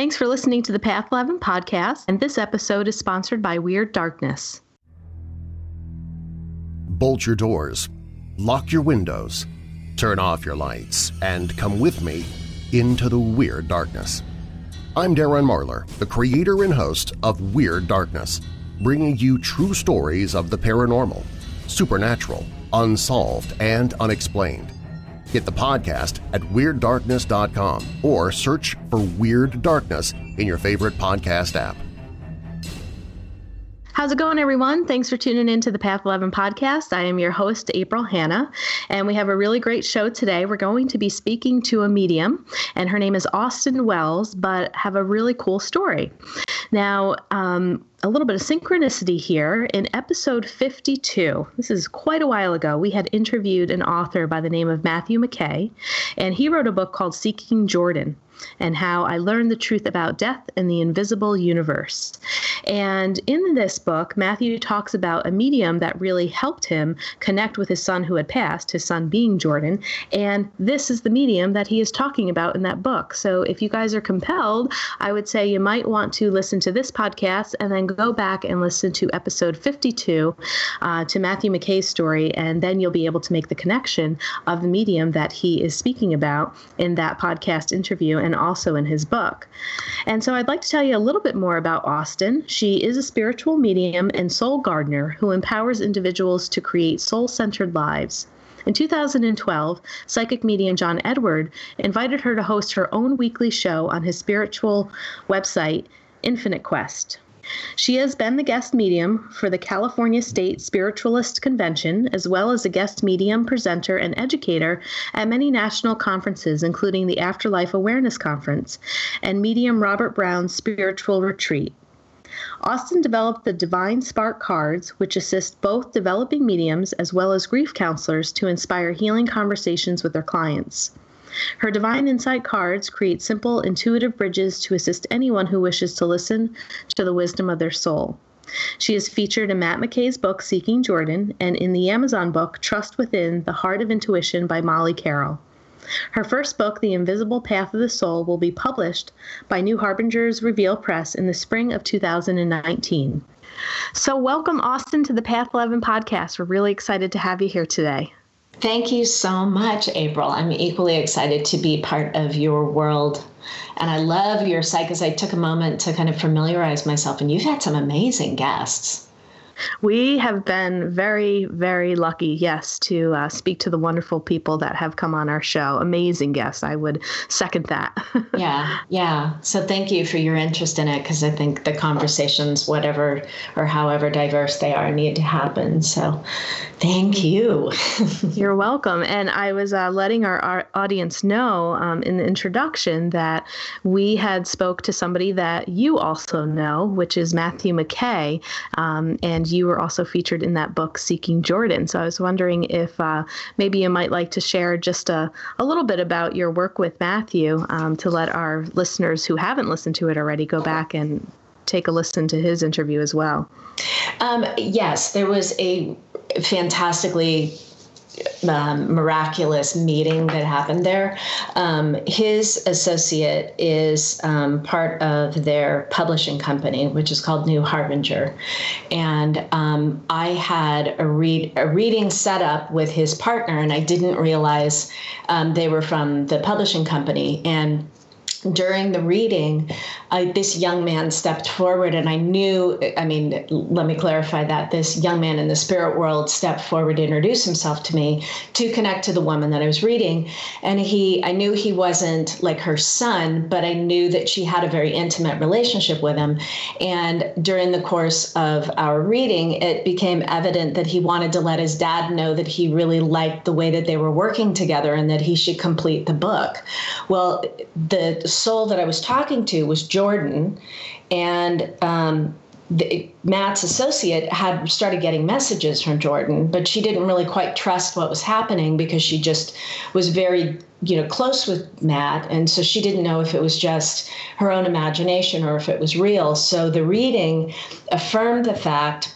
Thanks for listening to the Path 11 podcast, and this episode is sponsored by Weird Darkness. Bolt your doors, lock your windows, turn off your lights, and come with me into the Weird Darkness. I'm Darren Marlar, the creator and host of Weird Darkness, bringing you true stories of the paranormal, supernatural, unsolved, and unexplained. Get the podcast at WeirdDarkness.com or search for Weird Darkness in your favorite podcast app. How's it going, everyone? Thanks for tuning in to the Path 11 podcast. I am your host, April Hanna, and we have a really great show today. We're going to be speaking to a medium, and her name is Austyn Wells, but have a really cool story. Now, um, a little bit of synchronicity here. In episode 52, this is quite a while ago, we had interviewed an author by the name of Matthew McKay, and he wrote a book called Seeking Jordan and how I learned the truth about death and the invisible universe. And in this book, Matthew talks about a medium that really helped him connect with his son who had passed, his son being Jordan. And this is the medium that he is talking about in that book. So if you guys are compelled, I would say you might want to listen to this podcast and then go back and listen to episode 52 uh, to Matthew McKay's story, and then you'll be able to make the connection of the medium that he is speaking about in that podcast interview. And also in his book. And so I'd like to tell you a little bit more about Austyn. She is a spiritual medium and soul gardener who empowers individuals to create soul centered lives. In 2012, psychic medium John Edward invited her to host her own weekly show on his spiritual website, Infinite Quest. She has been the guest medium for the California State Spiritualist Convention, as well as a guest medium, presenter, and educator at many national conferences, including the Afterlife Awareness Conference and medium Robert Brown's Spiritual Retreat. Austyn developed the Divine Spark cards, which assist both developing mediums as well as grief counselors to inspire healing conversations with their clients. Her Divine Insight cards create simple, intuitive bridges to assist anyone who wishes to listen to the wisdom of their soul. She is featured in Matt McKay's book Seeking Jordan and in the Amazon book Trust Within The Heart of Intuition by Molly Carroll. Her first book, The Invisible Path of the Soul, will be published by New Harbinger's Reveal Press in the spring of 2019. So, welcome, Austyn, to the Path 11 podcast. We're really excited to have you here today. Thank you so much, April. I'm equally excited to be part of your world. And I love your site because I took a moment to kind of familiarize myself, and you've had some amazing guests. We have been very, very lucky, yes, to uh, speak to the wonderful people that have come on our show. Amazing guests. I would second that. yeah, yeah. So thank you for your interest in it because I think the conversations, whatever or however diverse they are, need to happen. So thank you. You're welcome. And I was uh, letting our, our, audience know um, in the introduction that we had spoke to somebody that you also know, which is Matthew McKay. Um, and you were also featured in that book, Seeking Jordan. So I was wondering if uh, maybe you might like to share just a, a little bit about your work with Matthew um, to let our listeners who haven't listened to it already go back and take a listen to his interview as well. Um, yes, there was a fantastically um, miraculous meeting that happened there. Um, his associate is um, part of their publishing company, which is called New Harbinger. And um, I had a, read, a reading set up with his partner, and I didn't realize um, they were from the publishing company. And during the reading, uh, this young man stepped forward, and I knew, I mean, let me clarify that this young man in the spirit world stepped forward to introduce himself to me to connect to the woman that I was reading. And he, I knew he wasn't like her son, but I knew that she had a very intimate relationship with him. And during the course of our reading, it became evident that he wanted to let his dad know that he really liked the way that they were working together and that he should complete the book. Well, the soul that I was talking to was Jordan, and um, the, Matt's associate had started getting messages from Jordan, but she didn't really quite trust what was happening because she just was very, you know, close with Matt, and so she didn't know if it was just her own imagination or if it was real. So the reading affirmed the fact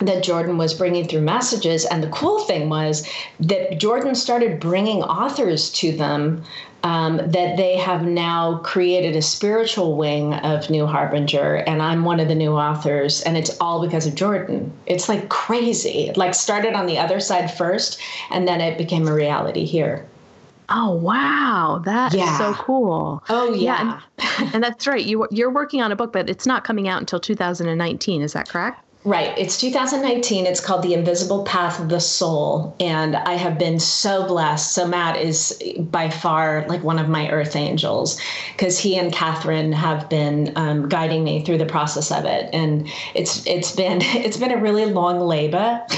that Jordan was bringing through messages. And the cool thing was that Jordan started bringing authors to them um, that they have now created a spiritual wing of New Harbinger, and I'm one of the new authors, and it's all because of Jordan. It's like crazy. It like started on the other side first, and then it became a reality here. Oh wow, that yeah. is so cool. Oh yeah, yeah and, and, that's right. You you're working on a book, but it's not coming out until 2019. Is that correct? Right. It's 2019. It's called The Invisible Path of the Soul. And I have been so blessed. So, Matt is by far like one of my earth angels because he and Catherine have been um, guiding me through the process of it. And it's it's been it's been a really long labor.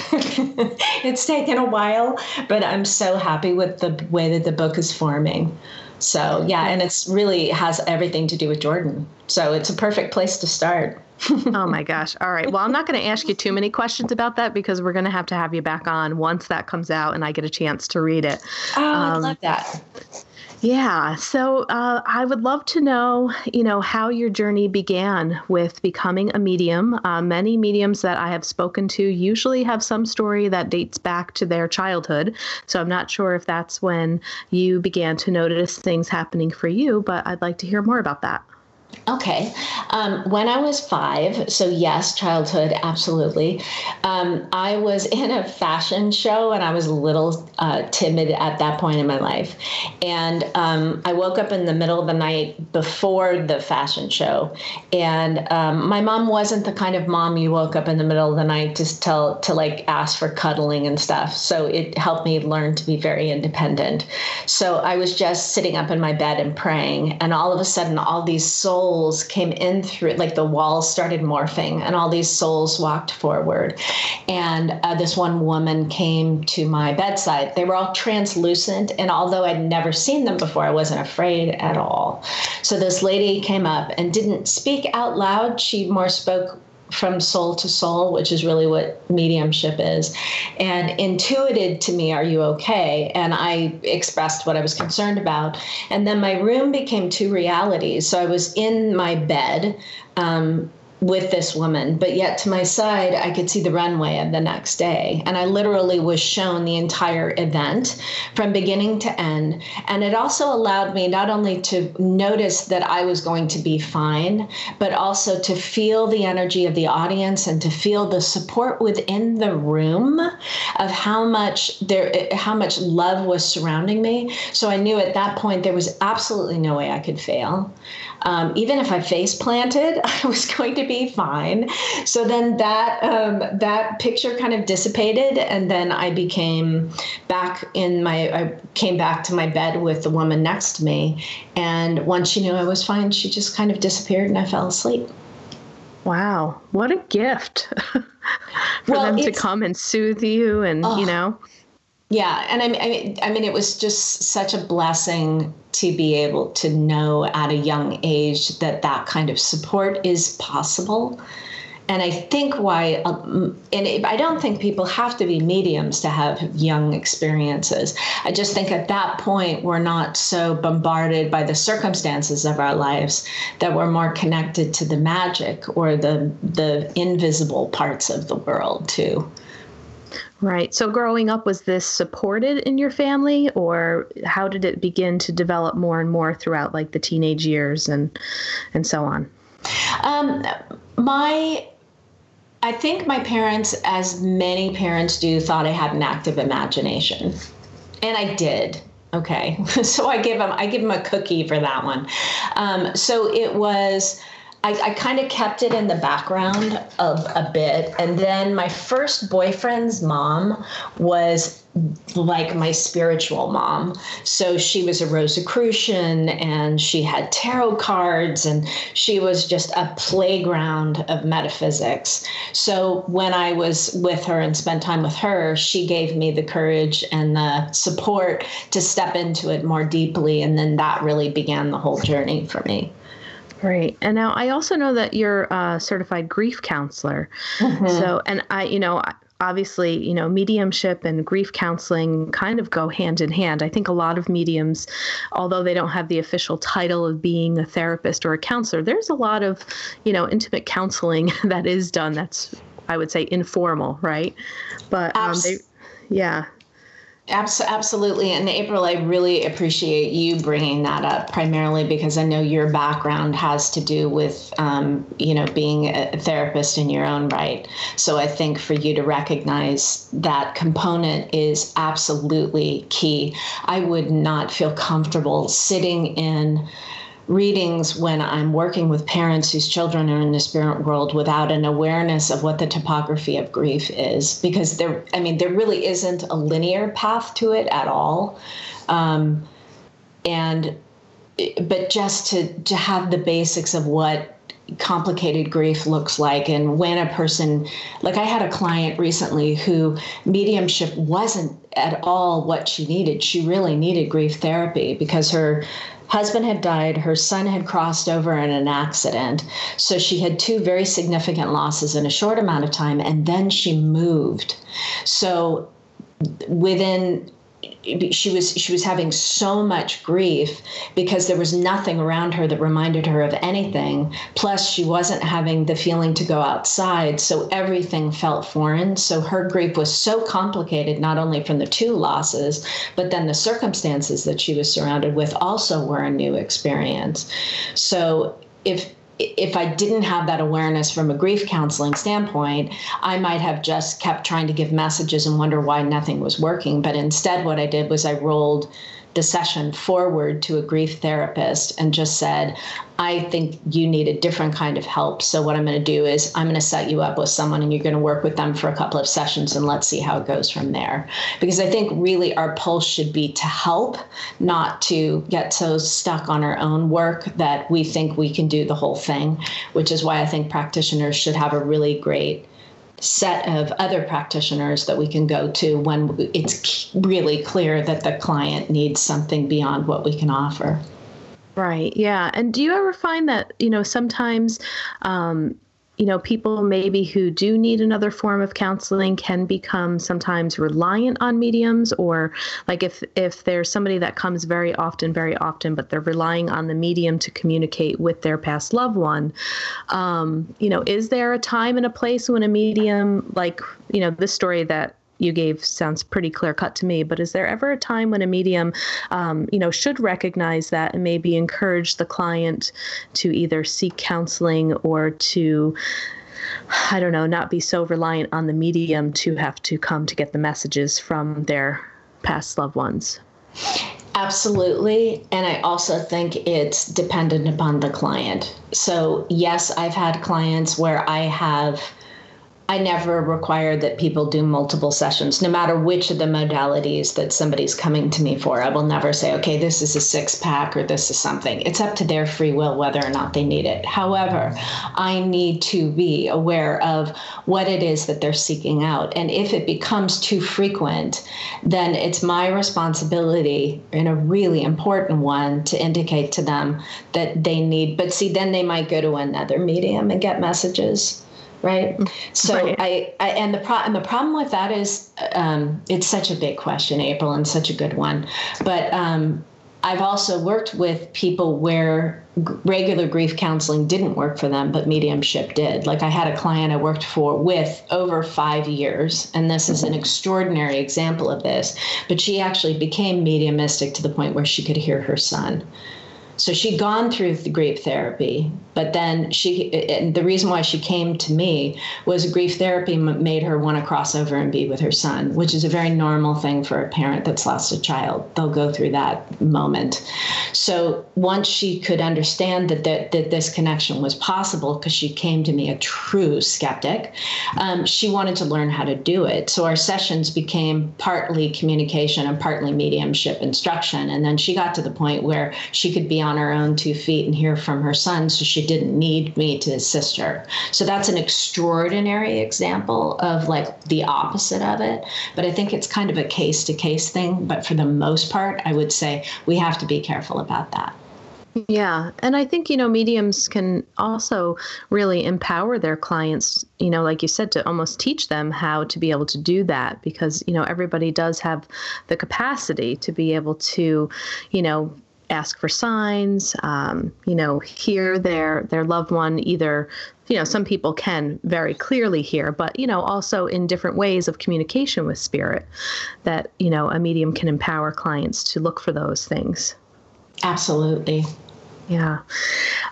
it's taken a while, but I'm so happy with the way that the book is forming. So, yeah, and it's really has everything to do with Jordan. So, it's a perfect place to start oh my gosh. All right. Well, I'm not going to ask you too many questions about that because we're going to have to have you back on once that comes out and I get a chance to read it. Oh, um, I love that. Yeah. So uh, I would love to know, you know, how your journey began with becoming a medium. Uh, many mediums that I have spoken to usually have some story that dates back to their childhood. So I'm not sure if that's when you began to notice things happening for you, but I'd like to hear more about that. Okay. Um, when I was five, so yes, childhood, absolutely. Um, I was in a fashion show and I was a little uh, timid at that point in my life. And um, I woke up in the middle of the night before the fashion show. And um, my mom wasn't the kind of mom you woke up in the middle of the night to tell, to like ask for cuddling and stuff. So it helped me learn to be very independent. So I was just sitting up in my bed and praying. And all of a sudden, all these souls souls came in through like the walls started morphing and all these souls walked forward. And uh, this one woman came to my bedside. They were all translucent and although i'd never seen them before i wasn't afraid at all. So this lady came up and didn't speak out loud. She more spoke from soul to soul, which is really what mediumship is, and intuited to me, Are you okay? And I expressed what I was concerned about. And then my room became two realities. So I was in my bed. Um, with this woman, but yet to my side, I could see the runway of the next day. And I literally was shown the entire event from beginning to end. And it also allowed me not only to notice that I was going to be fine, but also to feel the energy of the audience and to feel the support within the room of how much there, how much love was surrounding me. So I knew at that point there was absolutely no way I could fail. Um, even if I face planted, I was going to be fine. So then that um, that picture kind of dissipated, and then I became back in my. I came back to my bed with the woman next to me, and once she knew I was fine, she just kind of disappeared, and I fell asleep. Wow, what a gift for well, them to come and soothe you, and you know. Yeah, and I mean, I mean, it was just such a blessing to be able to know at a young age that that kind of support is possible. And I think why, um, and I don't think people have to be mediums to have young experiences. I just think at that point, we're not so bombarded by the circumstances of our lives that we're more connected to the magic or the, the invisible parts of the world, too. Right. So growing up, was this supported in your family, or how did it begin to develop more and more throughout like the teenage years and and so on? Um, my I think my parents, as many parents do, thought I had an active imagination, and I did. Okay, so I give them I give them a cookie for that one. Um, so it was I, I kind of kept it in the background of a bit. And then my first boyfriend's mom was like my spiritual mom. So she was a Rosicrucian and she had tarot cards and she was just a playground of metaphysics. So when I was with her and spent time with her, she gave me the courage and the support to step into it more deeply. And then that really began the whole journey for me. Right. And now I also know that you're a certified grief counselor. Mm-hmm. So, and I, you know, obviously, you know, mediumship and grief counseling kind of go hand in hand. I think a lot of mediums, although they don't have the official title of being a therapist or a counselor, there's a lot of, you know, intimate counseling that is done that's I would say informal, right? But um, they, yeah. Absolutely. And April, I really appreciate you bringing that up primarily because I know your background has to do with, um, you know, being a therapist in your own right. So I think for you to recognize that component is absolutely key. I would not feel comfortable sitting in readings when I'm working with parents whose children are in the spirit world without an awareness of what the topography of grief is, because there, I mean, there really isn't a linear path to it at all. Um, and, but just to, to have the basics of what complicated grief looks like and when a person like i had a client recently who mediumship wasn't at all what she needed she really needed grief therapy because her husband had died, her son had crossed over in an accident. So she had two very significant losses in a short amount of time, and then she moved. So within she was she was having so much grief because there was nothing around her that reminded her of anything. Plus she wasn't having the feeling to go outside so everything felt foreign. So her grief was so complicated not only from the two losses but then the circumstances that she was surrounded with also were a new experience. So if if I didn't have that awareness from a grief counseling standpoint, I might have just kept trying to give messages and wonder why nothing was working. But instead, what I did was I rolled the session forward to a grief therapist and just said, I think you need a different kind of help. So, what I'm going to do is I'm going to set you up with someone and you're going to work with them for a couple of sessions and let's see how it goes from there. Because I think really our pulse should be to help, not to get so stuck on our own work that we think we can do the whole thing, which is why I think practitioners should have a really great set of other practitioners that we can go to when it's really clear that the client needs something beyond what we can offer. Right. Yeah. And do you ever find that, you know, sometimes um, you know, people maybe who do need another form of counseling can become sometimes reliant on mediums or like if if there's somebody that comes very often, very often, but they're relying on the medium to communicate with their past loved one. Um, you know, is there a time and a place when a medium like, you know, this story that you gave sounds pretty clear cut to me. But is there ever a time when a medium, um, you know, should recognize that and maybe encourage the client to either seek counseling or to I don't know, not be so reliant on the medium to have to come to get the messages from their past loved ones. Absolutely. And I also think it's dependent upon the client. So, yes, I've had clients where I have I never require that people do multiple sessions, no matter which of the modalities that somebody's coming to me for. I will never say, okay, this is a six pack or this is something. It's up to their free will whether or not they need it. However, I need to be aware of what it is that they're seeking out. And if it becomes too frequent, then it's my responsibility and a really important one to indicate to them that they need. But see, then they might go to another medium and get messages right? So right. I, I, and the pro and the problem with that is um, it's such a big question april and such a good one. But um, i've also worked with people where regular grief counseling didn't work for them but mediumship did. Like i had a client i worked for with over five years and this is an extraordinary example of this. But she actually became mediumistic to the point where she could hear her son so she'd gone through the grief therapy, but then she, and the reason why she came to me was grief therapy made her want to cross over and be with her son, which is a very normal thing for a parent that's lost a child. They'll go through that moment. So once she could understand that that, that this connection was possible, because she came to me a true skeptic, um, she wanted to learn how to do it. So our sessions became partly communication and partly mediumship instruction. And then she got to the point where she could be on her own two feet and hear from her son, so she didn't need me to assist her. So that's an extraordinary example of like the opposite of it. But I think it's kind of a case to case thing. But for the most part, I would say we have to be careful about that. Yeah. And I think, you know, mediums can also really empower their clients, you know, like you said, to almost teach them how to be able to do that because, you know, everybody does have the capacity to be able to, you know, ask for signs, um, you know, hear their their loved one either. You know, some people can very clearly hear, but you know, also in different ways of communication with spirit, that you know, a medium can empower clients to look for those things. Absolutely. Yeah.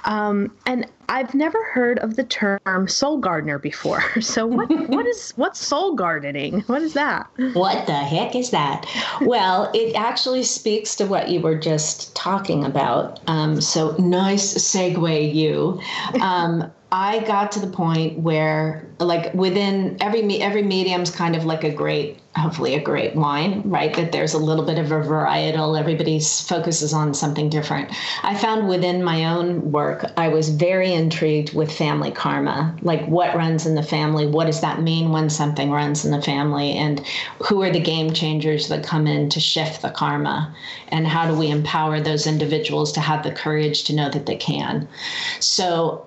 Um, and I've never heard of the term soul gardener before. So what what is what's soul gardening? What is that? What the heck is that? well, it actually speaks to what you were just talking about. Um, so nice segue, you. Um, I got to the point where, like, within every every medium's kind of like a great, hopefully a great wine, right? That there's a little bit of a varietal. Everybody focuses on something different. I found within my own work, I was very intrigued with family karma, like what runs in the family. What does that mean when something runs in the family, and who are the game changers that come in to shift the karma, and how do we empower those individuals to have the courage to know that they can? So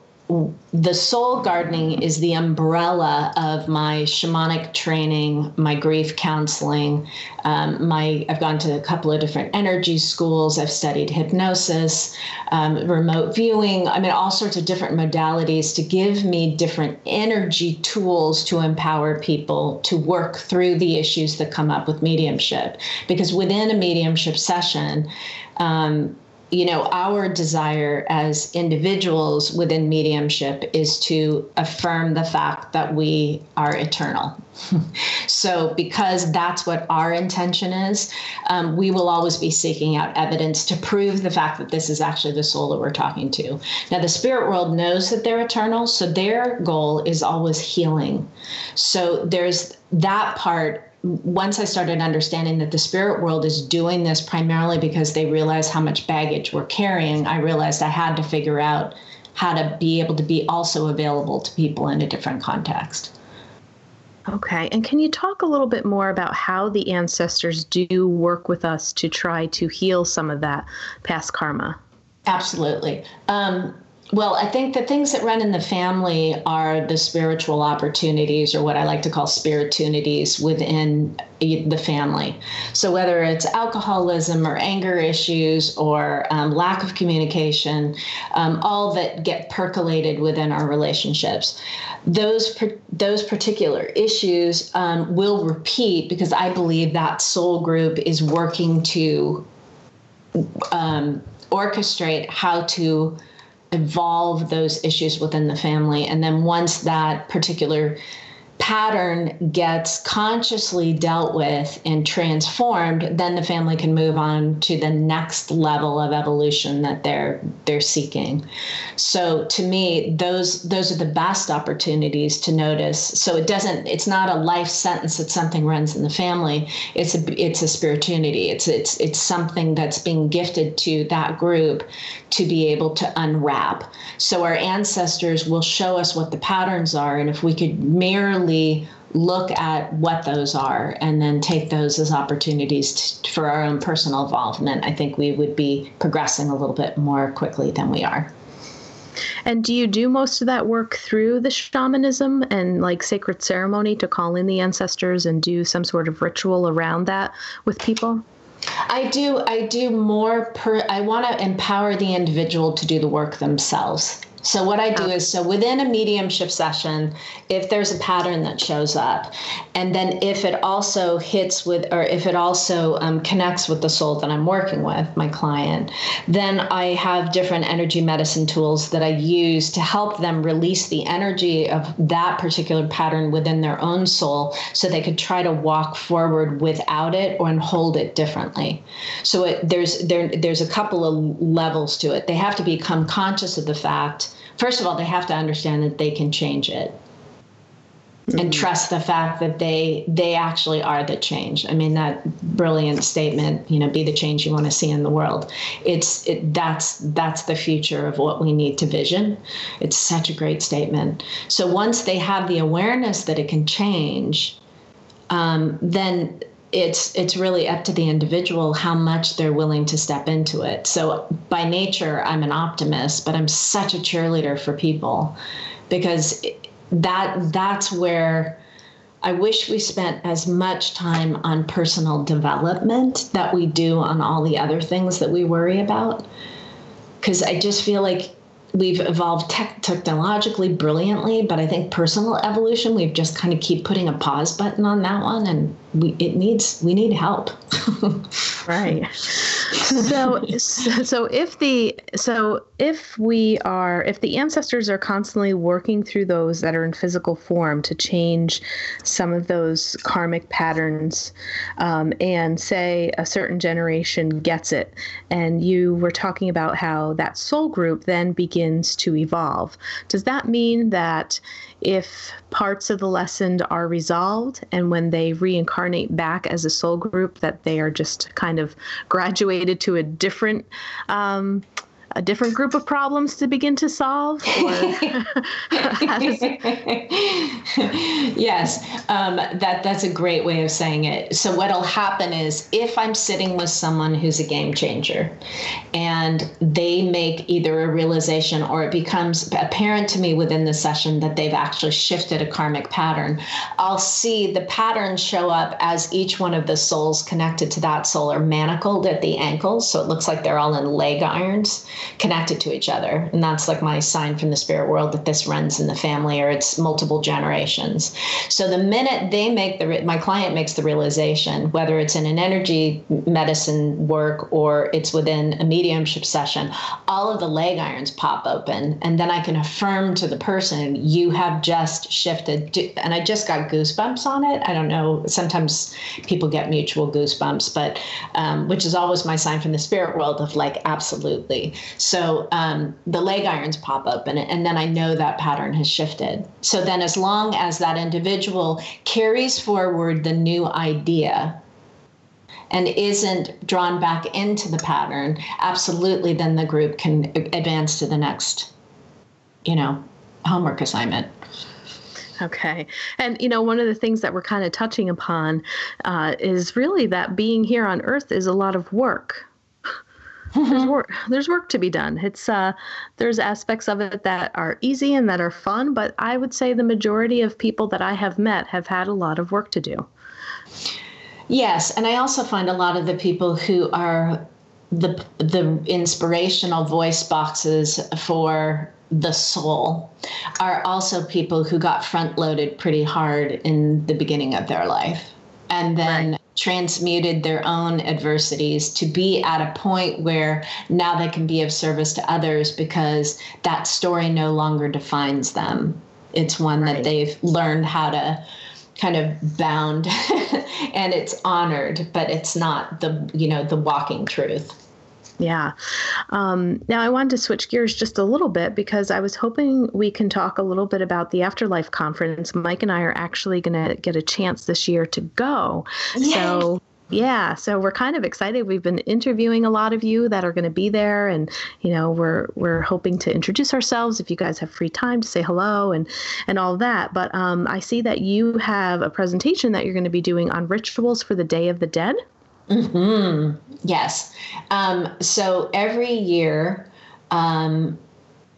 the soul gardening is the umbrella of my shamanic training, my grief counseling. Um, my I've gone to a couple of different energy schools. I've studied hypnosis, um, remote viewing. I mean, all sorts of different modalities to give me different energy tools to empower people to work through the issues that come up with mediumship. Because within a mediumship session. Um, you know, our desire as individuals within mediumship is to affirm the fact that we are eternal. so, because that's what our intention is, um, we will always be seeking out evidence to prove the fact that this is actually the soul that we're talking to. Now, the spirit world knows that they're eternal, so their goal is always healing. So, there's that part once I started understanding that the spirit world is doing this primarily because they realize how much baggage we're carrying, I realized I had to figure out how to be able to be also available to people in a different context. Okay. And can you talk a little bit more about how the ancestors do work with us to try to heal some of that past karma? Absolutely. Um, well, I think the things that run in the family are the spiritual opportunities, or what I like to call spiritunities within the family. So, whether it's alcoholism or anger issues or um, lack of communication, um, all that get percolated within our relationships, those those particular issues um, will repeat because I believe that soul group is working to um, orchestrate how to evolve those issues within the family. And then once that particular pattern gets consciously dealt with and transformed, then the family can move on to the next level of evolution that they're they're seeking. So to me, those those are the best opportunities to notice. So it doesn't it's not a life sentence that something runs in the family. It's a it's a spiritunity. It's it's it's something that's being gifted to that group to be able to unwrap. So our ancestors will show us what the patterns are and if we could merely look at what those are and then take those as opportunities to, for our own personal involvement, I think we would be progressing a little bit more quickly than we are. And do you do most of that work through the shamanism and like sacred ceremony to call in the ancestors and do some sort of ritual around that with people? I do. I do more per. I want to empower the individual to do the work themselves. So what I do is so within a mediumship session, if there's a pattern that shows up, and then if it also hits with or if it also um, connects with the soul that I'm working with, my client, then I have different energy medicine tools that I use to help them release the energy of that particular pattern within their own soul, so they could try to walk forward without it or and hold it differently. So it, there's there there's a couple of levels to it. They have to become conscious of the fact first of all, they have to understand that they can change it. Mm-hmm. and trust the fact that they they actually are the change. I mean that brilliant statement, you know, be the change you want to see in the world. It's it, that's that's the future of what we need to vision. It's such a great statement. So once they have the awareness that it can change, um, then it's it's really up to the individual how much they're willing to step into it. So by nature, I'm an optimist, but I'm such a cheerleader for people because that that's where I wish we spent as much time on personal development that we do on all the other things that we worry about. Because I just feel like we've evolved tech- technologically brilliantly, but I think personal evolution, we've just kind of keep putting a pause button on that one, and we it needs we need help. right. So so if the so if we are if the ancestors are constantly working through those that are in physical form to change some of those karmic patterns, um, and say a certain generation gets it, and you were talking about how that soul group then begins to evolve. Does that mean that if parts of the lesson are resolved and when they reincarnate back as a soul group that they are just kind of graduated to a different um, a different group of problems to begin to solve? yes, um, that that's a great way of saying it. So what'll happen is if I'm sitting with someone who's a game changer, and they make either a realization or it becomes apparent to me within the session that they've actually shifted a karmic pattern, I'll see the pattern show up as each one of the souls connected to that soul are manacled at the ankles, so it looks like they're all in leg irons connected to each other. And that's like my sign from the spirit world that this runs in the family or it's multiple generations. So the minute they make the, my client makes the realization, whether it's in an energy medicine work or it's within a mediumship session, all of the leg irons pop open. And then I can affirm to the person, you have just shifted. And I just got goosebumps on it. I don't know. Sometimes people get mutual goosebumps, but um, which is always my sign from the spirit world of like, absolutely. So um, the leg irons pop up, and, and then I know that pattern has shifted. So then, as long as that individual carries forward the new idea and isn't drawn back into the pattern, absolutely, then the group can advance to the next, you know, homework assignment. Okay. And, you know, one of the things that we're kind of touching upon uh, is really that being here on earth is a lot of work there's work there's work to be done. It's uh there's aspects of it that are easy and that are fun but i would say the majority of people that i have met have had a lot of work to do. Yes and i also find a lot of the people who are the the inspirational voice boxes for the soul are also people who got front loaded pretty hard in the beginning of their life. And then transmuted their own adversities to be at a point where now they can be of service to others because that story no longer defines them. It's one right. that they've learned how to kind of bound and it's honored, but it's not the, you know, the walking truth. Yeah. Um, now, I wanted to switch gears just a little bit because I was hoping we can talk a little bit about the Afterlife Conference. Mike and I are actually going to get a chance this year to go. Yay. So, yeah, so we're kind of excited. We've been interviewing a lot of you that are going to be there, and you know we're we're hoping to introduce ourselves if you guys have free time to say hello and and all that. But um, I see that you have a presentation that you're going to be doing on rituals for the Day of the Dead. Mm-hmm. Yes. Um, so every year, um,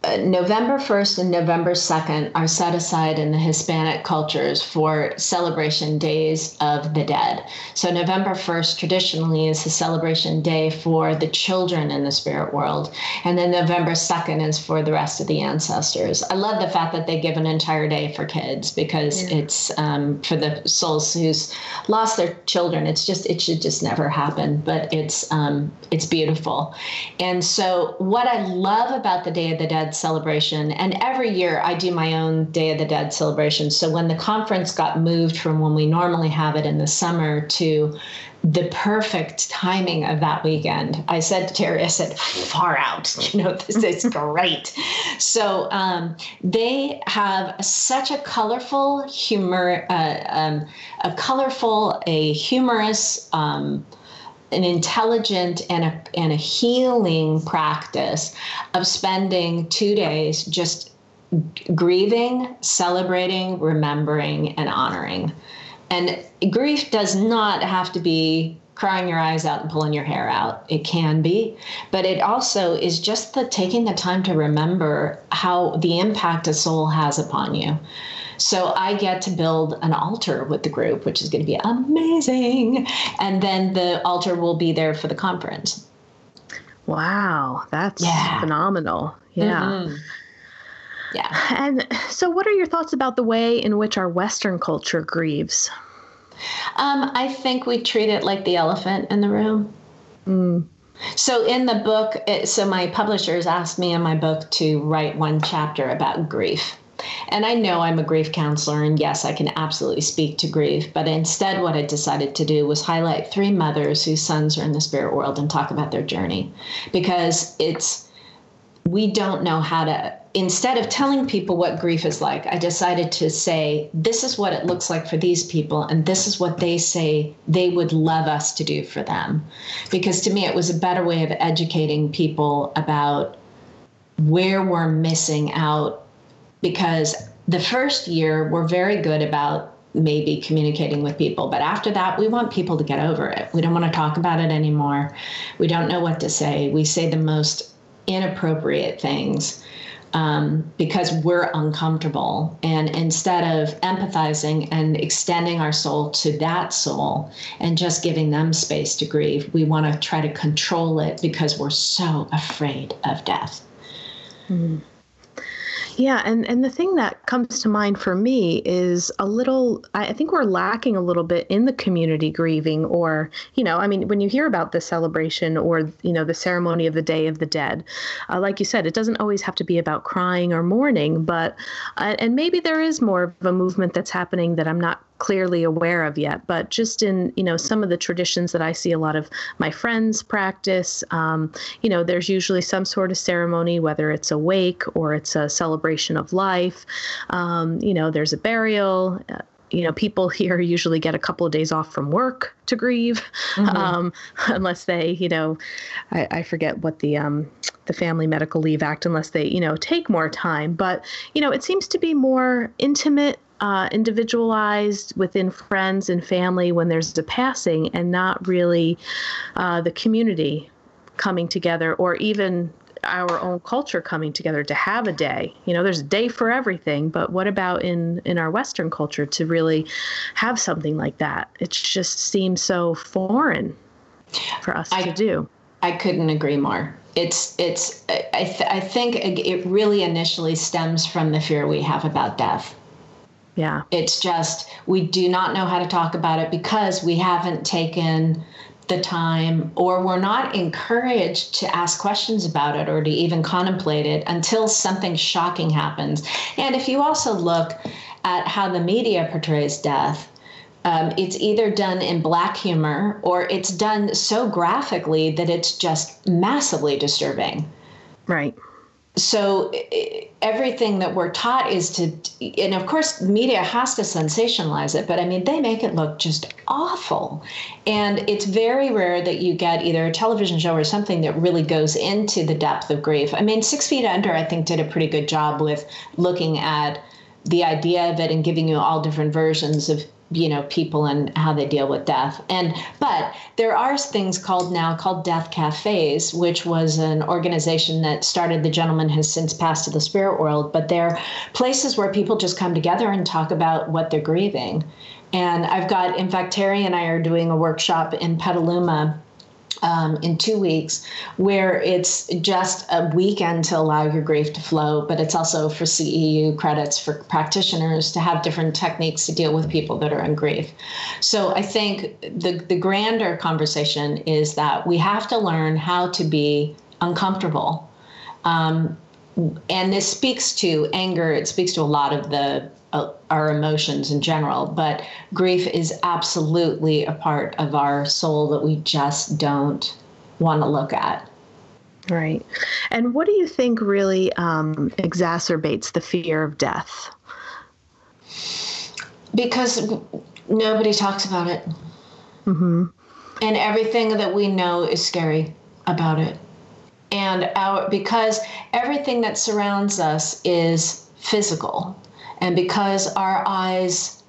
uh, November 1st and November 2nd are set aside in the Hispanic cultures for celebration days of the dead. So, November 1st traditionally is the celebration day for the children in the spirit world. And then November 2nd is for the rest of the ancestors. I love the fact that they give an entire day for kids because yeah. it's um, for the souls who's lost their children. It's just, it should just never happen, but it's, um, it's beautiful. And so, what I love about the Day of the Dead celebration. And every year I do my own Day of the Dead celebration. So when the conference got moved from when we normally have it in the summer to the perfect timing of that weekend. I said to Terry, I said, far out, you know, this is great. so um, they have such a colorful humor, uh, um, a colorful, a humorous, um, an intelligent and a, and a healing practice of spending two days just grieving, celebrating, remembering, and honoring. And grief does not have to be crying your eyes out and pulling your hair out. It can be, but it also is just the taking the time to remember how the impact a soul has upon you. So I get to build an altar with the group, which is going to be amazing. And then the altar will be there for the conference. Wow, that's yeah. phenomenal. Yeah. Mm-hmm. Yeah. And so, what are your thoughts about the way in which our Western culture grieves? Um, I think we treat it like the elephant in the room. Mm. So in the book, it, so my publishers asked me in my book to write one chapter about grief. And I know I'm a grief counselor, and yes, I can absolutely speak to grief. But instead, what I decided to do was highlight three mothers whose sons are in the spirit world and talk about their journey because it's, we don't know how to instead of telling people what grief is like, I decided to say, this is what it looks like for these people, and this is what they say they would love us to do for them. Because to me, it was a better way of educating people about where we're missing out. Because the first year, we're very good about maybe communicating with people. But after that, we want people to get over it. We don't want to talk about it anymore. We don't know what to say. We say the most inappropriate things um, because we're uncomfortable. And instead of empathizing and extending our soul to that soul and just giving them space to grieve, we want to try to control it because we're so afraid of death. Mm-hmm. Yeah, and and the thing that comes to mind for me is a little. I think we're lacking a little bit in the community grieving, or you know, I mean, when you hear about the celebration or you know the ceremony of the Day of the Dead, uh, like you said, it doesn't always have to be about crying or mourning, but uh, and maybe there is more of a movement that's happening that I'm not clearly aware of yet but just in you know some of the traditions that i see a lot of my friends practice um, you know there's usually some sort of ceremony whether it's a wake or it's a celebration of life um, you know there's a burial uh, you know, people here usually get a couple of days off from work to grieve, mm-hmm. um, unless they, you know, I, I forget what the um, the Family Medical Leave Act, unless they, you know, take more time. But you know, it seems to be more intimate uh, individualized within friends and family when there's a passing and not really uh, the community coming together or even our own culture coming together to have a day. You know there's a day for everything but what about in in our western culture to really have something like that? It just seems so foreign for us I, to do. I couldn't agree more. It's it's I, th- I think it really initially stems from the fear we have about death yeah. It's just we do not know how to talk about it because we haven't taken the time or we're not encouraged to ask questions about it or to even contemplate it until something shocking happens. And if you also look at how the media portrays death, um, it's either done in black humor or it's done so graphically that it's just massively disturbing. Right so everything that we're taught is to and of course media has to sensationalize it but i mean they make it look just awful. And it's very rare that you get either a television show or something that really goes into the depth of grief. I mean six feet under i think did a pretty good job with looking at the idea of it and giving you all different versions of you know people and how they deal with death. And but there are things called now called death cafes which was an organization that started the gentleman has since passed to the spirit world but they're places where people just come together and talk about what they're grieving. And i've got in fact terry and i are doing a workshop in petaluma um, in two weeks, where it's just a weekend to allow your grief to flow, but it's also for CEU credits for practitioners to have different techniques to deal with people that are in grief. So I think the, the grander conversation is that we have to learn how to be uncomfortable. Um, and this speaks to anger, it speaks to a lot of the uh, our emotions in general, but grief is absolutely a part of our soul that we just don't want to look at. Right. And what do you think really um, exacerbates the fear of death? Because nobody talks about it. Mm-hmm. And everything that we know is scary about it. And our because everything that surrounds us is physical and because our eyes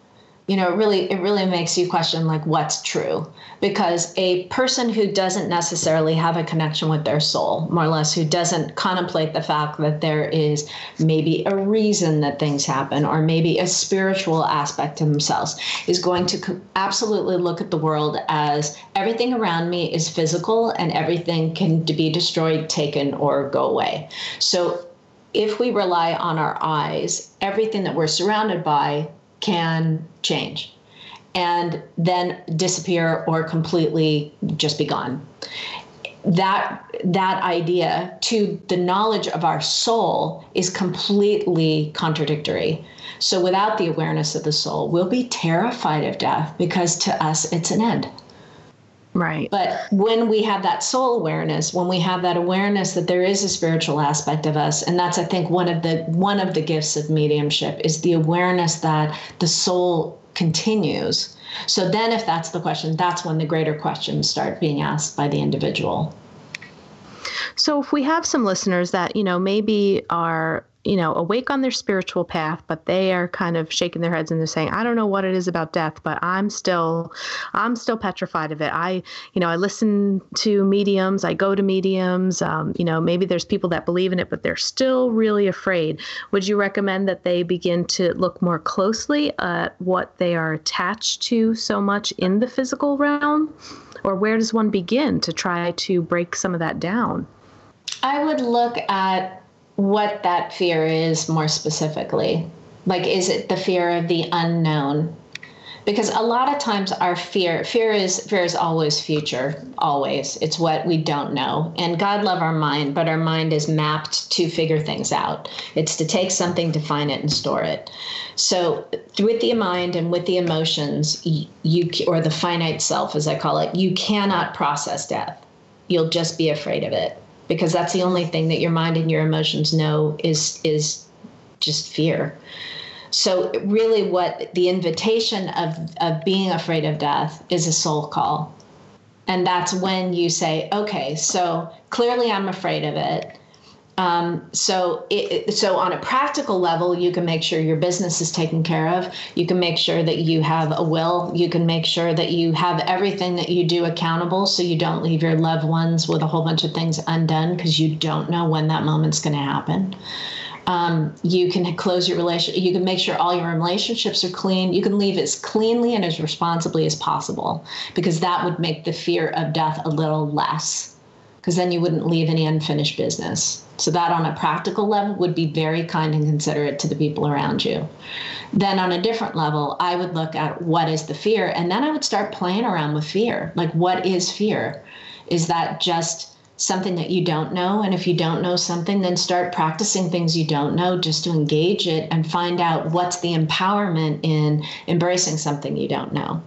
you know, it really it really makes you question like what's true because a person who doesn't necessarily have a connection with their soul, more or less, who doesn't contemplate the fact that there is maybe a reason that things happen or maybe a spiritual aspect to themselves, is going to absolutely look at the world as everything around me is physical and everything can be destroyed, taken, or go away. So if we rely on our eyes, everything that we're surrounded by can change and then disappear or completely just be gone. That that idea to the knowledge of our soul is completely contradictory. So without the awareness of the soul we'll be terrified of death because to us it's an end Right. But when we have that soul awareness, when we have that awareness that there is a spiritual aspect of us, and that's I think one of the one of the gifts of mediumship is the awareness that the soul continues. So then if that's the question, that's when the greater questions start being asked by the individual. So if we have some listeners that, you know, maybe are you know, awake on their spiritual path, but they are kind of shaking their heads and they're saying, I don't know what it is about death, but I'm still, I'm still petrified of it. I, you know, I listen to mediums, I go to mediums, um, you know, maybe there's people that believe in it, but they're still really afraid. Would you recommend that they begin to look more closely at what they are attached to so much in the physical realm? Or where does one begin to try to break some of that down? I would look at what that fear is more specifically. Like, is it the fear of the unknown? Because a lot of times our fear, fear is fear is always future, always. It's what we don't know. And God love our mind, but our mind is mapped to figure things out. It's to take something, define it, and store it. So with the mind and with the emotions, you or the finite self, as I call it, you cannot process death. You'll just be afraid of it because that's the only thing that your mind and your emotions know is is just fear. So really what the invitation of of being afraid of death is a soul call. And that's when you say, okay, so clearly I'm afraid of it. Um, so, it, so on a practical level, you can make sure your business is taken care of. You can make sure that you have a will. You can make sure that you have everything that you do accountable, so you don't leave your loved ones with a whole bunch of things undone because you don't know when that moment's going to happen. Um, you can close your relation. You can make sure all your relationships are clean. You can leave as cleanly and as responsibly as possible because that would make the fear of death a little less because then you wouldn't leave any unfinished business. So, that on a practical level would be very kind and considerate to the people around you. Then, on a different level, I would look at what is the fear, and then I would start playing around with fear. Like, what is fear? Is that just something that you don't know? And if you don't know something, then start practicing things you don't know just to engage it and find out what's the empowerment in embracing something you don't know.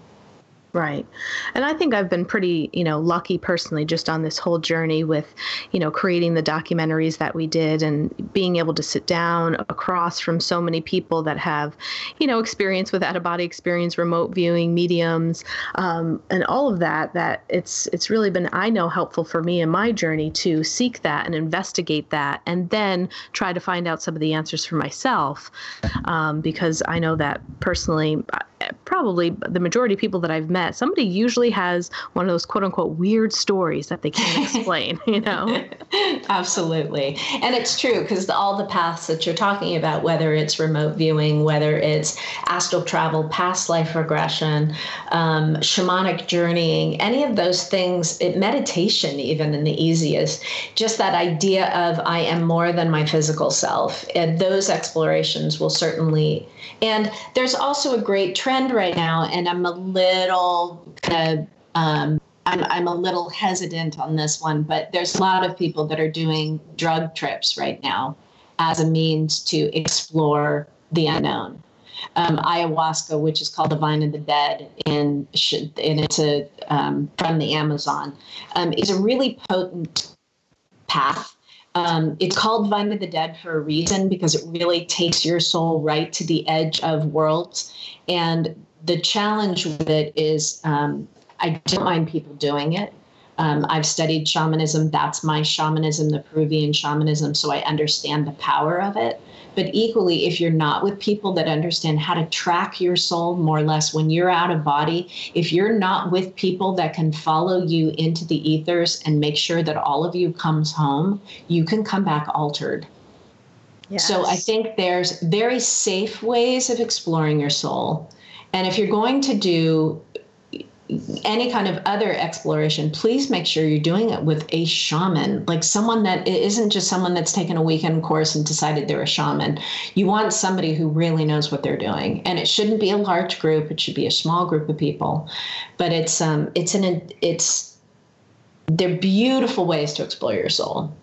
Right. And I think I've been pretty, you know, lucky personally just on this whole journey with, you know, creating the documentaries that we did and being able to sit down across from so many people that have, you know, experience with out of body experience, remote viewing, mediums, um, and all of that, that it's it's really been, I know, helpful for me in my journey to seek that and investigate that and then try to find out some of the answers for myself. Um, because I know that personally, probably the majority of people that I've met, somebody usually has one of those quote unquote weird stories that they can't explain, you know? Absolutely. And it's true because all the paths that you're talking about, whether it's remote viewing, whether it's astral travel, past life regression, um, shamanic journeying, any of those things, it, meditation, even in the easiest, just that idea of I am more than my physical self. And those explorations will certainly and there's also a great trend right now, and I'm a little kind of um, I'm, I'm a little hesitant on this one, but there's a lot of people that are doing drug trips right now as a means to explore the unknown. Um, ayahuasca, which is called the vine of the dead, and, and it's a, um, from the Amazon, um, is a really potent path um, it's called Vine of the Dead for a reason because it really takes your soul right to the edge of worlds. And the challenge with it is um, I don't mind people doing it. Um, I've studied shamanism. That's my shamanism, the Peruvian shamanism. So I understand the power of it. But equally, if you're not with people that understand how to track your soul more or less when you're out of body, if you're not with people that can follow you into the ethers and make sure that all of you comes home, you can come back altered. Yes. So I think there's very safe ways of exploring your soul. And if you're going to do any kind of other exploration, please make sure you're doing it with a shaman, like someone that isn't just someone that's taken a weekend course and decided they're a shaman. You want somebody who really knows what they're doing, and it shouldn't be a large group. It should be a small group of people, but it's um it's an it's they're beautiful ways to explore your soul,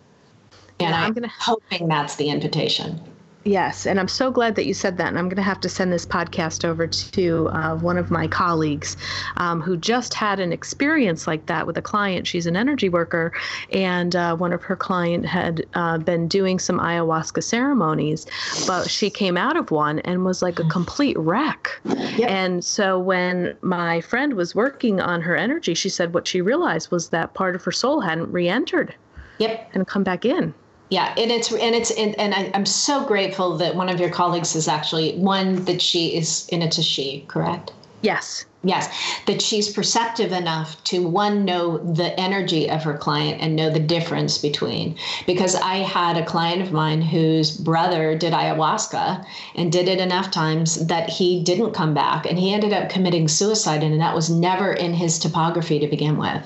and yeah, I'm, I'm gonna, hoping that's the invitation. Yes, and I'm so glad that you said that. And I'm going to have to send this podcast over to uh, one of my colleagues um, who just had an experience like that with a client. She's an energy worker, and uh, one of her client had uh, been doing some ayahuasca ceremonies, but she came out of one and was like a complete wreck. Yep. And so when my friend was working on her energy, she said what she realized was that part of her soul hadn't re-entered. Yep. And come back in yeah and it's and it's and, and I, am so grateful that one of your colleagues is actually one that she is and it's a she correct? Yes. Yes that she's perceptive enough to one know the energy of her client and know the difference between. Because i had a client of mine whose brother did ayahuasca and did it enough times that he didn't come back and he ended up committing suicide and that was never in his topography to begin with.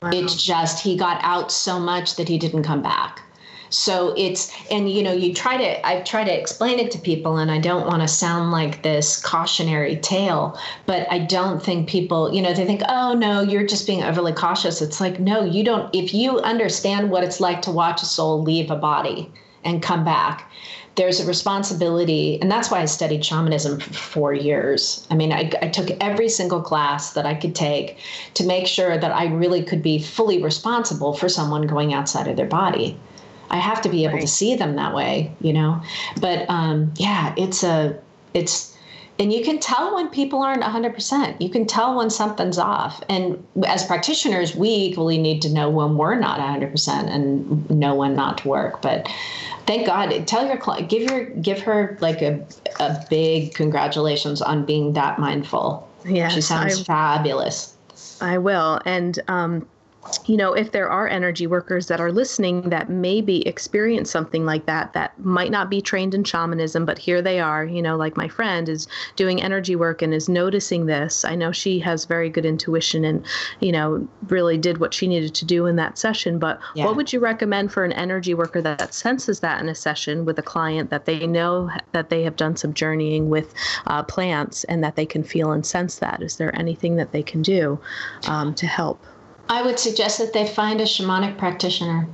Wow. it's just he got out so much that he didn't come back so it's, and you know, you try to, I try to explain it to people, and I don't want to sound like this cautionary tale, but I don't think people, you know, they think, oh no, you're just being overly cautious. It's like, no, you don't, if you understand what it's like to watch a soul leave a body and come back, there's a responsibility and that's why i studied shamanism for four years i mean I, I, took every single class that i could take to make sure that i really could be fully responsible for someone going outside of their body I have to be able right. to see them that way, you know. But um, yeah, it's a it's and you can tell when people aren't 100%. You can tell when something's off. And as practitioners, we equally need to know when we're not 100% and know when not to work. But thank God, tell your client, give your give her like a a big congratulations on being that mindful. Yeah, she sounds I, fabulous. I will. And um, you know, if there are energy workers that are listening that maybe experience something like that, that might not be trained in shamanism, but here they are, you know, like my friend is doing energy work and is noticing this. I know she has very good intuition and, you know, really did what she needed to do in that session. But yeah. what would you recommend for an energy worker that senses that in a session with a client that they know that they have done some journeying with uh, plants and that they can feel and sense that? Is there anything that they can do um, to help? I would suggest that they find a shamanic practitioner.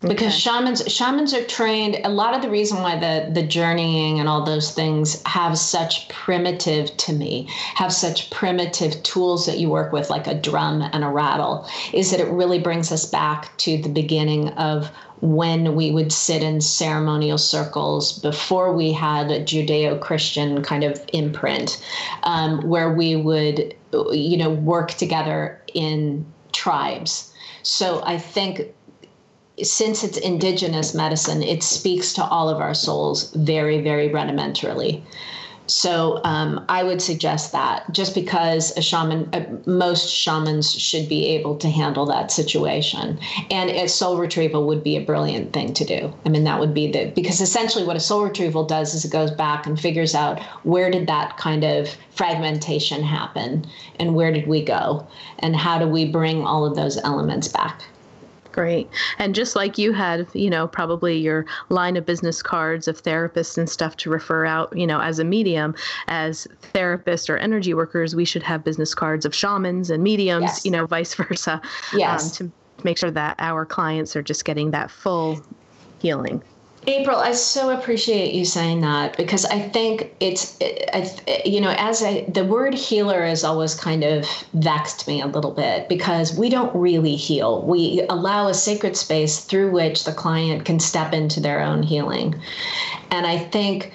Because shamans shamans are trained a lot of the reason why the the journeying and all those things have such primitive to me have such primitive tools that you work with like a drum and a rattle is that it really brings us back to the beginning of when we would sit in ceremonial circles before we had a judeo-christian kind of imprint um, where we would you know work together in tribes. So I think since it's indigenous medicine, it speaks to all of our souls very, very rudimentarily. So um, I would suggest that just because a shaman, uh, most shamans should be able to handle that situation. And a soul retrieval would be a brilliant thing to do. I mean, that would be the, because essentially what a soul retrieval does is it goes back and figures out where did that kind of fragmentation happen and where did we go and how do we bring all of those elements back. Great. And just like you had, you know, probably your line of business cards of therapists and stuff to refer out, you know, as a medium, as therapists or energy workers, we should have business cards of shamans and mediums, yes. you know, vice versa. Yes. Um, to make sure that our clients are just getting that full healing. April, I so appreciate you saying that because I think it's, you know, as I, the word healer has always kind of vexed me a little bit because we don't really heal. We allow a sacred space through which the client can step into their own healing. And I think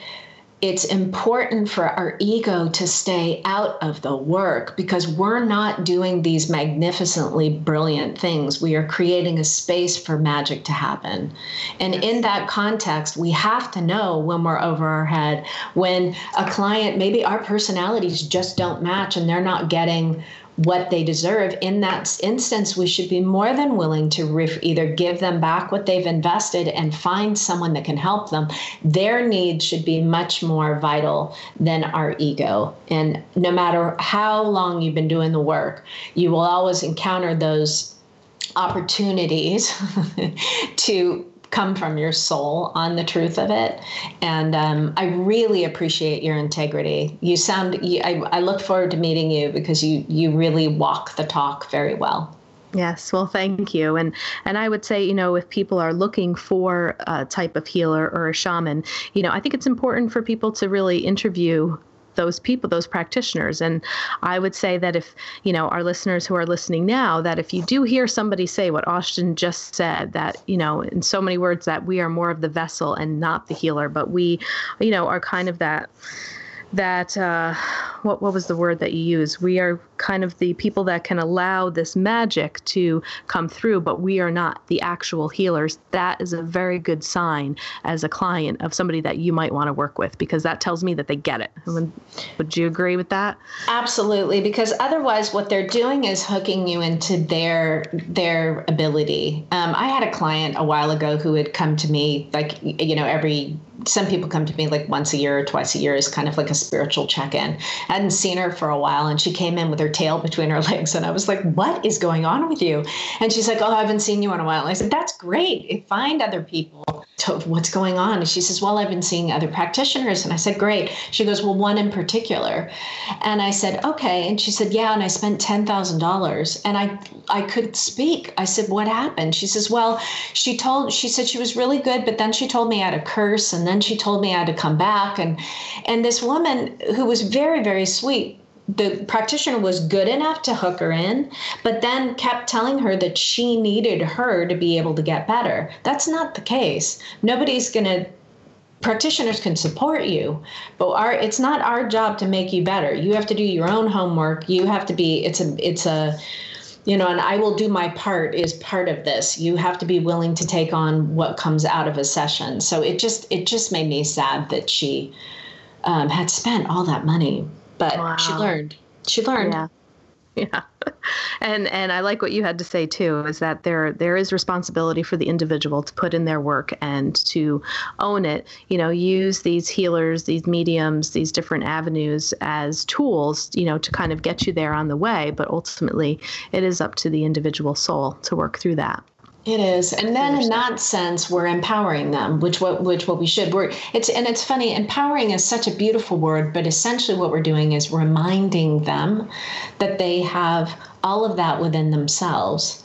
it's important for our ego to stay out of the work because we're not doing these magnificently brilliant things. We are creating a space for magic to happen. And in that context, we have to know when we're over our head, when a client, maybe our personalities just don't match and they're not getting what they deserve. In that instance, we should be more than willing to ref- either give them back what they've invested and find someone that can help them. Their needs should be much more vital than our ego. And no matter how long you've been doing the work, you will always encounter those opportunities to come from your soul on the truth of it. And um, I really appreciate your integrity. You sound, you, I, I look forward to meeting you because you, you really walk the talk very well. Yes, well, thank you. And and I would say, you know, if people are looking for a type of healer or a shaman, you know, I think it's important for people to really interview those people, those practitioners. And I would say that if, you know, our listeners who are listening now, that if you do hear somebody say what Austyn just said, that, you know, in so many words, that we are more of the vessel and not the healer, but we, you know, are kind of that that uh, what what was the word that you use? We are kind of the people that can allow this magic to come through, but we are not the actual healers. That is a very good sign as a client of somebody that you might want to work with because that tells me that they get it. Would you agree with that? Absolutely, because otherwise, what they're doing is hooking you into their their ability. Um, I had a client a while ago who had come to me like you know every some people come to me like once a year or twice a year is kind of like a spiritual check-in. I hadn't seen her for a while and she came in with her tail between her legs and I was like, "What is going on with you?" And she's like, "Oh, I haven't seen you in a while." And I said, "That's great. Find other people to what's going on." And she says, "Well, I've been seeing other practitioners." And I said, "Great." She goes, "Well, one in particular." And I said, "Okay." And she said, "Yeah, and I spent $10,000." And I I couldn't speak. I said, "What happened?" She says, "Well, she told she said she was really good, but then she told me I had a curse and then she told me I had to come back. And and this woman who was very, very sweet, the practitioner was good enough to hook her in, but then kept telling her that she needed her to be able to get better. That's not the case. Nobody's to practitioners can support you but our it's not our job to make you better you have to do your own homework you have to be it's a it's a you know, and I will do my part is part of this. You have to be willing to take on what comes out of a session. So it just it just made me sad that she um, had spent all that money, but wow. she learned. She learned. Yeah. yeah. And and i like what you had to say too is that there there is responsibility for the individual to put in their work and to own it. You know use these healers these mediums these different avenues as tools you know to kind of get you there on the way but ultimately it is up to the individual soul to work through that it is, and then in that sense, we're empowering them, which what which what we should. We're it's and it's funny. Empowering is such a beautiful word, but essentially what we're doing is reminding them that they have all of that within themselves.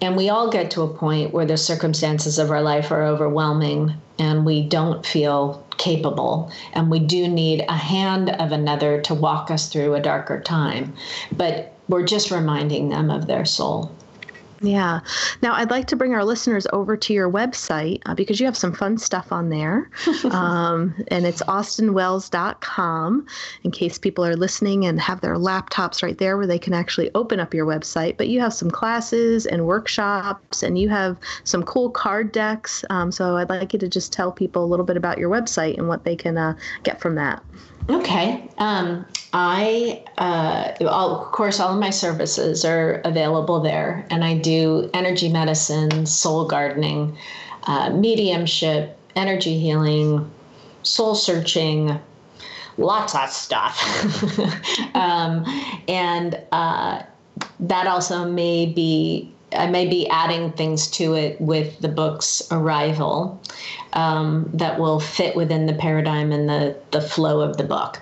And we all get to a point where the circumstances of our life are overwhelming, and we don't feel capable, and we do need a hand of another to walk us through a darker time. But we're just reminding them of their soul. Yeah. Now, I'd like to bring our listeners over to your website uh, because you have some fun stuff on there. um, and it's austynwells.com in case people are listening and have their laptops right there where they can actually open up your website. But you have some classes and workshops and you have some cool card decks. Um, so I'd like you to just tell people a little bit about your website and what they can uh, get from that. Okay. Um, I, uh, of course, all of my services are available there, and I do energy medicine, soul gardening, uh, mediumship, energy healing, soul searching, lots of stuff. um, and uh, that also may be I may be adding things to it with the book's arrival um, that will fit within the paradigm and the, the flow of the book.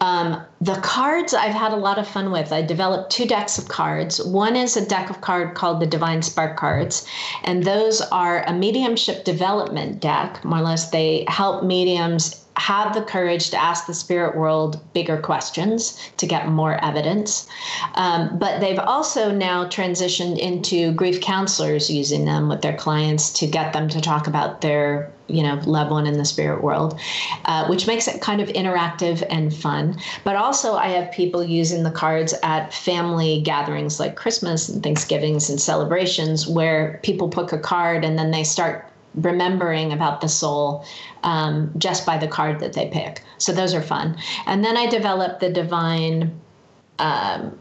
Um, the cards I've had a lot of fun with. I developed two decks of cards. One is a deck of card called the Divine Spark cards, and those are a mediumship development deck. More or less, they help mediums have the courage to ask the spirit world bigger questions to get more evidence. Um, but they've also now transitioned into grief counselors using them with their clients to get them to talk about their you know loved one in the spirit world uh, which makes it kind of interactive and fun but also i have people using the cards at family gatherings like christmas and thanksgivings and celebrations where people pick a card and then they start remembering about the soul um, just by the card that they pick. So those are fun. And then I developed the divine um,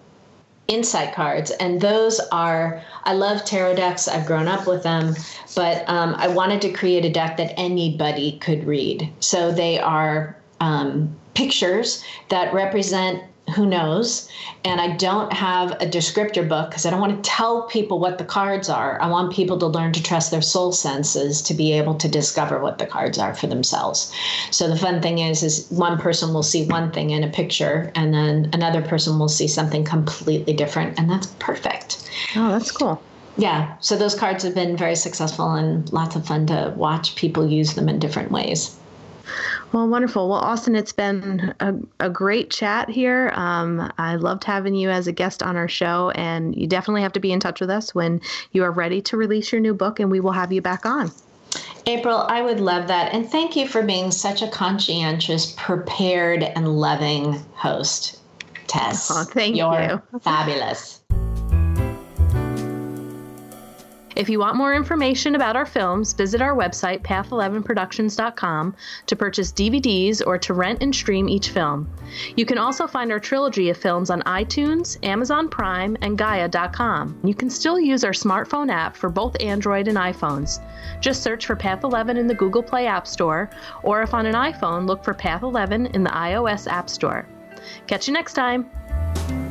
insight cards, and those are I love tarot decks. I've grown up with them, but um, I wanted to create a deck that anybody could read. So they are um, pictures that represent who knows? And i don't have a descriptor book because i don't want to tell people what the cards are. I want people to learn to trust their soul senses to be able to discover what the cards are for themselves. So the fun thing is is one person will see one thing in a picture and then another person will see something completely different and that's perfect. Oh that's cool. Yeah so those cards have been very successful and lots of fun to watch people use them in different ways well, wonderful. Well, Austyn, it's been a, a great chat here. Um, I loved having you as a guest on our show, and you definitely have to be in touch with us when you are ready to release your new book, and we will have you back on. April, I would love that. And thank you for being such a conscientious, prepared, and loving host, Tess. Oh, thank You're you. fabulous. If you want more information about our films, visit our website, path11productions.com, to purchase DVDs or to rent and stream each film. You can also find our trilogy of films on iTunes, Amazon Prime, and Gaia.com. You can still use our smartphone app for both Android and iPhones. Just search for Path 11 in the Google Play App Store, or if on an iPhone, look for Path 11 in the iOS App Store. Catch you next time.